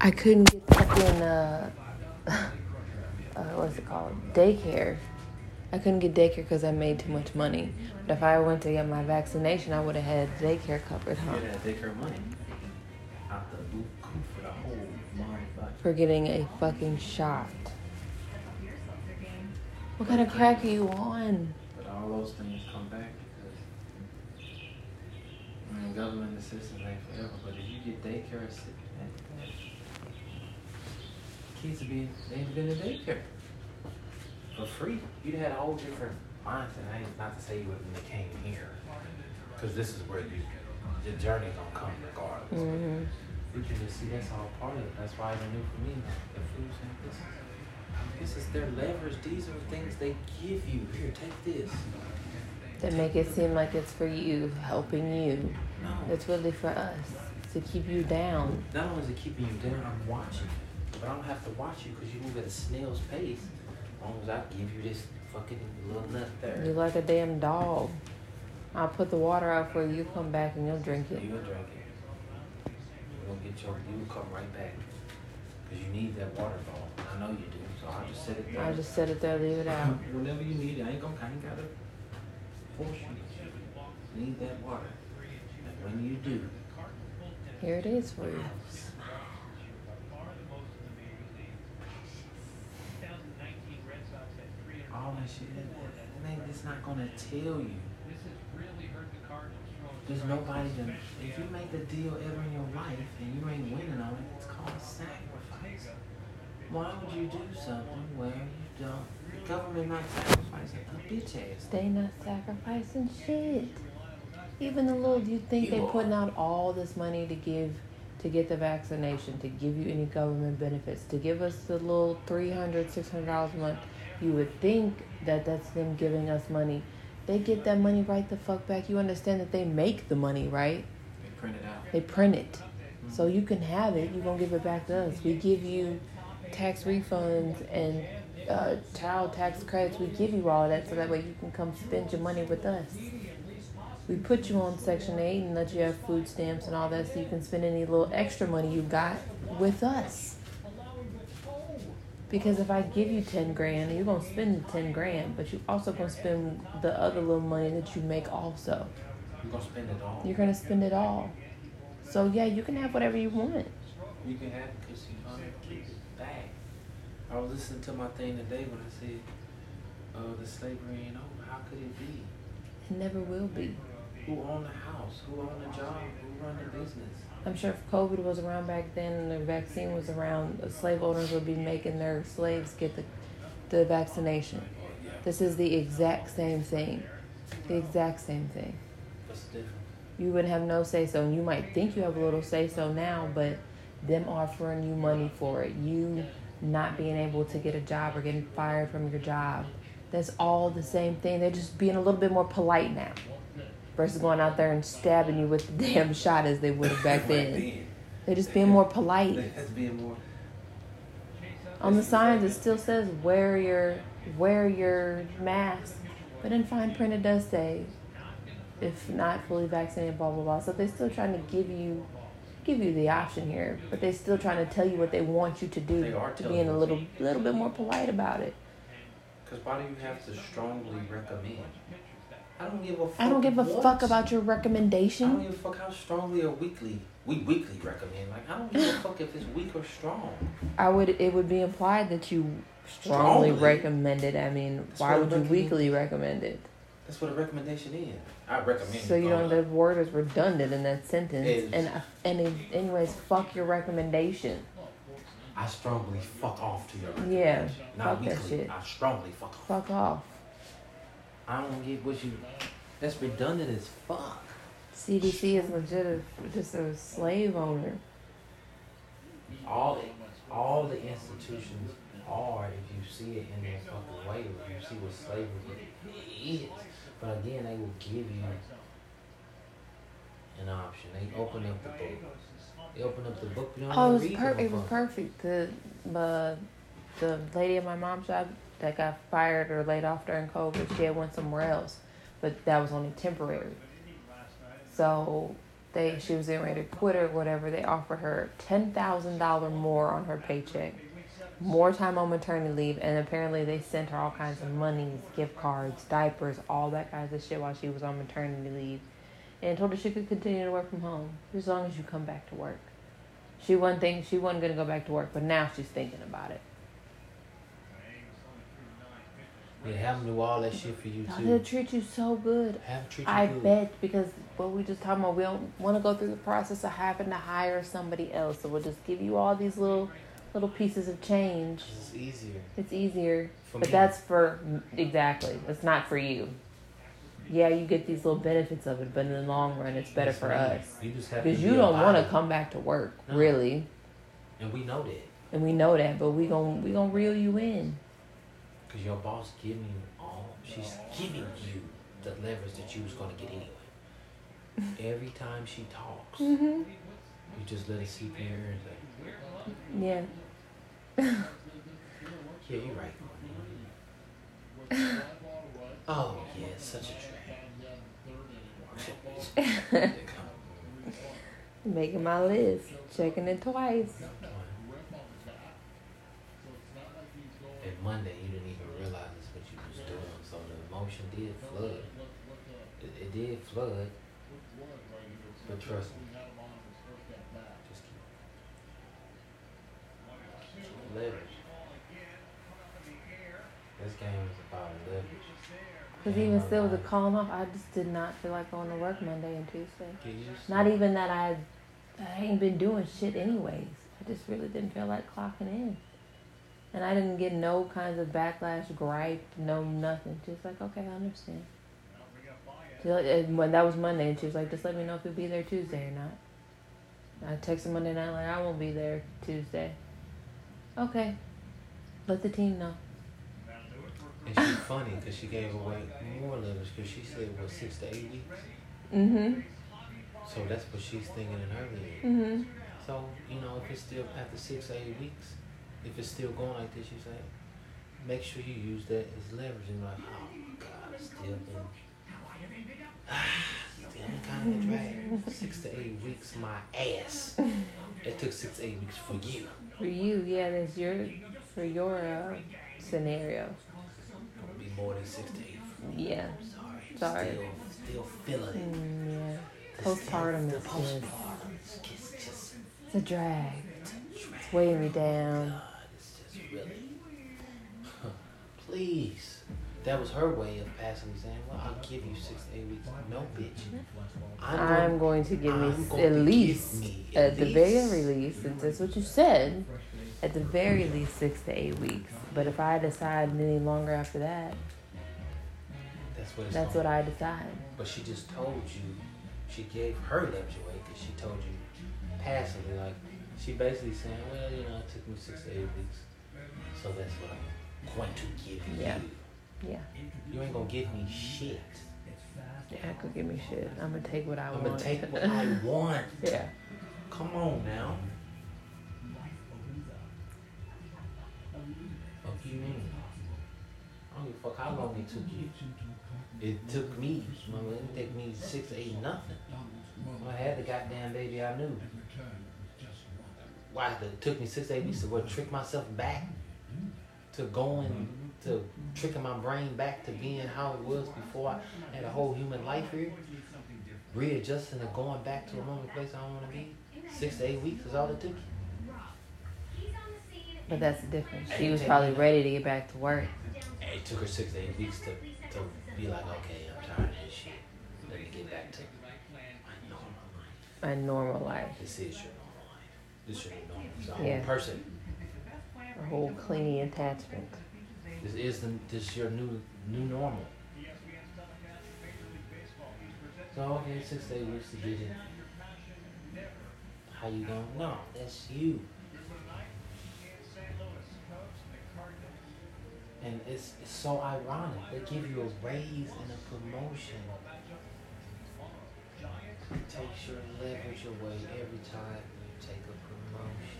I couldn't get fucking uh, uh what's it called daycare. I couldn't get daycare because I made too much money. But if I went to get my vaccination, I would have had daycare covered, huh? That daycare money out the boot for the whole month. For getting a fucking shot. What kind of crack are you on? But all those things come back mean, government assistance ain't forever. But if you get daycare, kids would be they've been in daycare for free. You'd had a whole different mindset. I ain't not to say you wouldn't have came here, because this is where you the journey gonna come regardless. Mm-hmm. You can just see that's all part of it. That's why I knew for me the food. This is this is their leverage. These are things they give you. Here, take this. They make it seem like it's for you, helping you. No. It's really for us to keep you down. Not only is it keeping you down, I'm watching you. But I don't have to watch you because you move at a snail's pace. As long as I give you this fucking little nut there. You're like a damn dog. I'll put the water out for you. You come back and you'll drink it. You'll drink it. You'll get your, you'll come right back. Because you need that water ball. I know you do. So I'll just set it there. I'll just set it there, leave it out. Whenever you need it, I ain't gonna, I ain't gotta force you. You need that water. And when you do, Here it is for you. all that shit, it, it ain't, it's not gonna tell you. There's nobody to, if you make the deal ever in your life and you ain't winning on it, it's called sacrifice. Why would you do something where you don't, the government not sacrificing a bitch ass? They not sacrificing shit. Even the little, you think You they are. putting out all this money to give, to get the vaccination, to give you any government benefits, to give us the little $300, $600 a month. You would think that that's them giving us money. They get that money right the fuck back. You understand that they make the money, right? They print it out. They print it. Mm-hmm. So you can have it. You're going to give it back to us. We give you tax refunds and uh, child tax credits. We give you all that so that way you can come spend your money with us. We put you on Section 8 and let you have food stamps and all that so you can spend any little extra money you got with us. Because if I give you 10 grand, you're going to spend the 10 grand, but you also going to spend the other little money that you make also. You're gonna spend it all. You're going to spend it all. So yeah, you can have whatever you want. You can have it because you gonna keep it back. I was listening to my thing today when I said, uh, the slavery ain't over. How could it be? It never will be. Who owned the house? Who owned the job? Who run the business? I'm sure if COVID was around back then and the vaccine was around, the slave owners would be making their slaves get the, the vaccination. This is the exact same thing. The exact same thing. What's the difference? You would have no say so. And you might think you have a little say so now, but them offering you money for it, you not being able to get a job or getting fired from your job, that's all the same thing. They're just being a little bit more polite now versus going out there and stabbing you with the damn shot as they would have back then. They're just being more polite. More. On the signs, it still says wear your wear your mask, but in fine print it does say if not fully vaccinated, blah blah blah. So they're still trying to give you give you the option here, but they're still trying to tell you what they want you to do They are being a little little bit more polite about it. Because why do you have to strongly recommend? I don't give a fuck. I don't give a what. fuck about your recommendation. I don't give a fuck how strongly or weakly we weakly recommend. Like I don't give a fuck if it's weak or strong. I would it would be implied that you strongly, Strongly? recommend it. I mean, That's why would you recommend- weakly recommend it? That's what a recommendation is. I recommend. So you go know up. the word is redundant in that sentence, Is. and uh, and it, anyways, fuck your recommendation. I strongly fuck off to your recommendation. Yeah. Not fuck that shit. I strongly fuck off. Fuck off. I don't get what you. That's redundant as fuck. CDC is legit a, just a slave owner. All all the institutions are if you see it in that fucking way, if you see what slavery is. But again, they will give you an option. They open up the book. They open up the book. You don't Oh, it was read per- it was perfect. The uh, the lady at my mom's job that got fired or laid off during COVID, she had went somewhere else, but that was only temporary. So they she was getting ready to quit or whatever. They offered her ten thousand dollar more on her paycheck, more time on maternity leave, and apparently they sent her all kinds of monies, gift cards, diapers, all that kinds of shit while she was on maternity leave, and told her she could continue to work from home as long as you come back to work. She wasn't thinking she wasn't gonna go back to work, but now she's thinking about it. Yeah, have them do all that shit for you too. They'll treat you so good. Have treat you I good. bet because what we just talking about, we don't want to go through the process of having to hire somebody else. So we'll just give you all these little little pieces of change. It's easier. It's easier, For but me. that's for exactly. It's not for you. Yeah, you get these little benefits of it, but in the long run, it's better It's for me. us You just have because you don't want to come back to work, No. really, And we know that. and we know that. But we gon' we gonna reel you in. Because your boss giving you all, she's giving you the leverage that you was going to get anyway. Every time she talks, Mm-hmm. you just let it seep in here and say, Yeah. Yeah, you're right. Oh, yeah, it's such a drag. Making my list, checking it twice. And Monday, you didn't even realize what you was doing. So the emotion did flood. It, it did flood. But trust me. Just keep leverage. This game is about leverage. Because even still, with the calling off, I just did not feel like going to work Monday and Tuesday. Get used to Not even that I, I ain't been doing shit anyways. I just really didn't feel like clocking in. And I didn't get no kinds of backlash, gripe, no nothing. Just like, okay, I understand. And when that was Monday, and she was like, just let me know if you'll be there Tuesday or not. I texted Monday night, like, I won't be there Tuesday. Okay. Let the team know. And she's funny because she gave away more letters because she said, what, six to eight weeks? Mm hmm. So that's what she's thinking in her head. Mm hmm. So, you know, if it's still after six to eight weeks, if it's still going like this, you say, make sure you use that as leverage and like, oh my God, it's still been, kind of a drag. Six to eight weeks, my ass. It took six to eight weeks for you. For you, yeah, that's your, for your uh, scenario. It'll be more than six to eight. Yeah. Sorry. Sorry. Still, still feeling it. Mm, yeah. The Postpartum still- is just, postpartum is just, just it's a drag. drag. It's weighing me down. God, it's just really. Please. That was her way of passively saying, "Well, I'll give you six to eight weeks." No, bitch. I'm going to give me I'm s- at least, me at at the very least- least, since that's what you said, at the very least six to eight weeks. But if I decide any longer after that, That's what it's that's what I decide. But she just told you, she gave her leverage away because she told you passively, like, she basically saying, well, you know, it took me six to eight weeks. So that's what I'm going to give Yeah. you. Yeah. You ain't gonna give me shit. Yeah, I could give me shit. I'm gonna take what I want. I'm gonna take what I want. yeah. Come on now. What you mean? I don't give a fuck how long it took you. It took me, mama, it didn't take me six eight nothing. When I had the goddamn baby, I knew. Why it took me six to eight weeks to what, trick myself back to going to tricking my brain back to being how it was before I had a whole human life here. Readjusting and going back to a moment place I don't want to be. Six to eight weeks is all it took. But that's the difference. She was probably ready to get back to work. It took her six to eight weeks to, to be like, okay, I'm tired of this shit. Let me get back to my normal life. A normal life. This is your normal life. This is your normal. It's a Yeah. person. A whole clingy attachment. This is the, this your new new normal. So okay, six eight weeks to get it. How you going? No, that's you. And it's, it's so ironic. They give you a raise and a promotion. It takes your leverage away every time you take a promotion.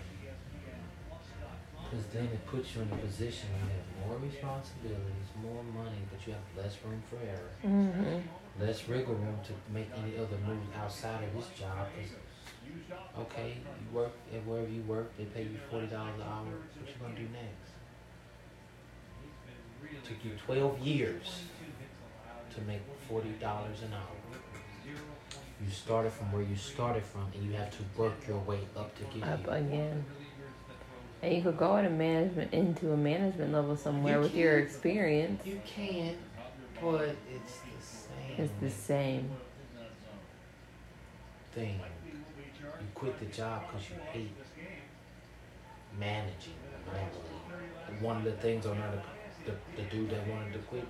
Because then it puts you in a position where you have more responsibilities, more money, but you have less room for error, Mm-hmm. less wiggle room to make any other moves outside of this job. okay, you work at wherever you work, they pay you forty dollars an hour. What you gonna do next? took you twelve years to make forty dollars an hour. You started from where you started from, and you have to work your way up to get Up here. again. And you could go at a management into a management level somewhere You with your experience. You can, but it's the same It's the same. thing. You quit the job because you hate managing. One of the things on the, the the dude that wanted to quit,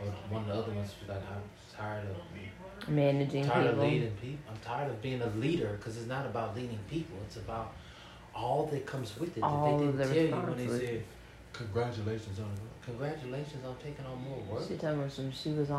or one of the other ones was like, I'm tired of Managing tired of leading people. I'm tired of being a leader because it's not about leading people. It's about all that comes with it All that they the didn't tell you when they said, "Congratulations on congratulations on taking on more work." She told me some she was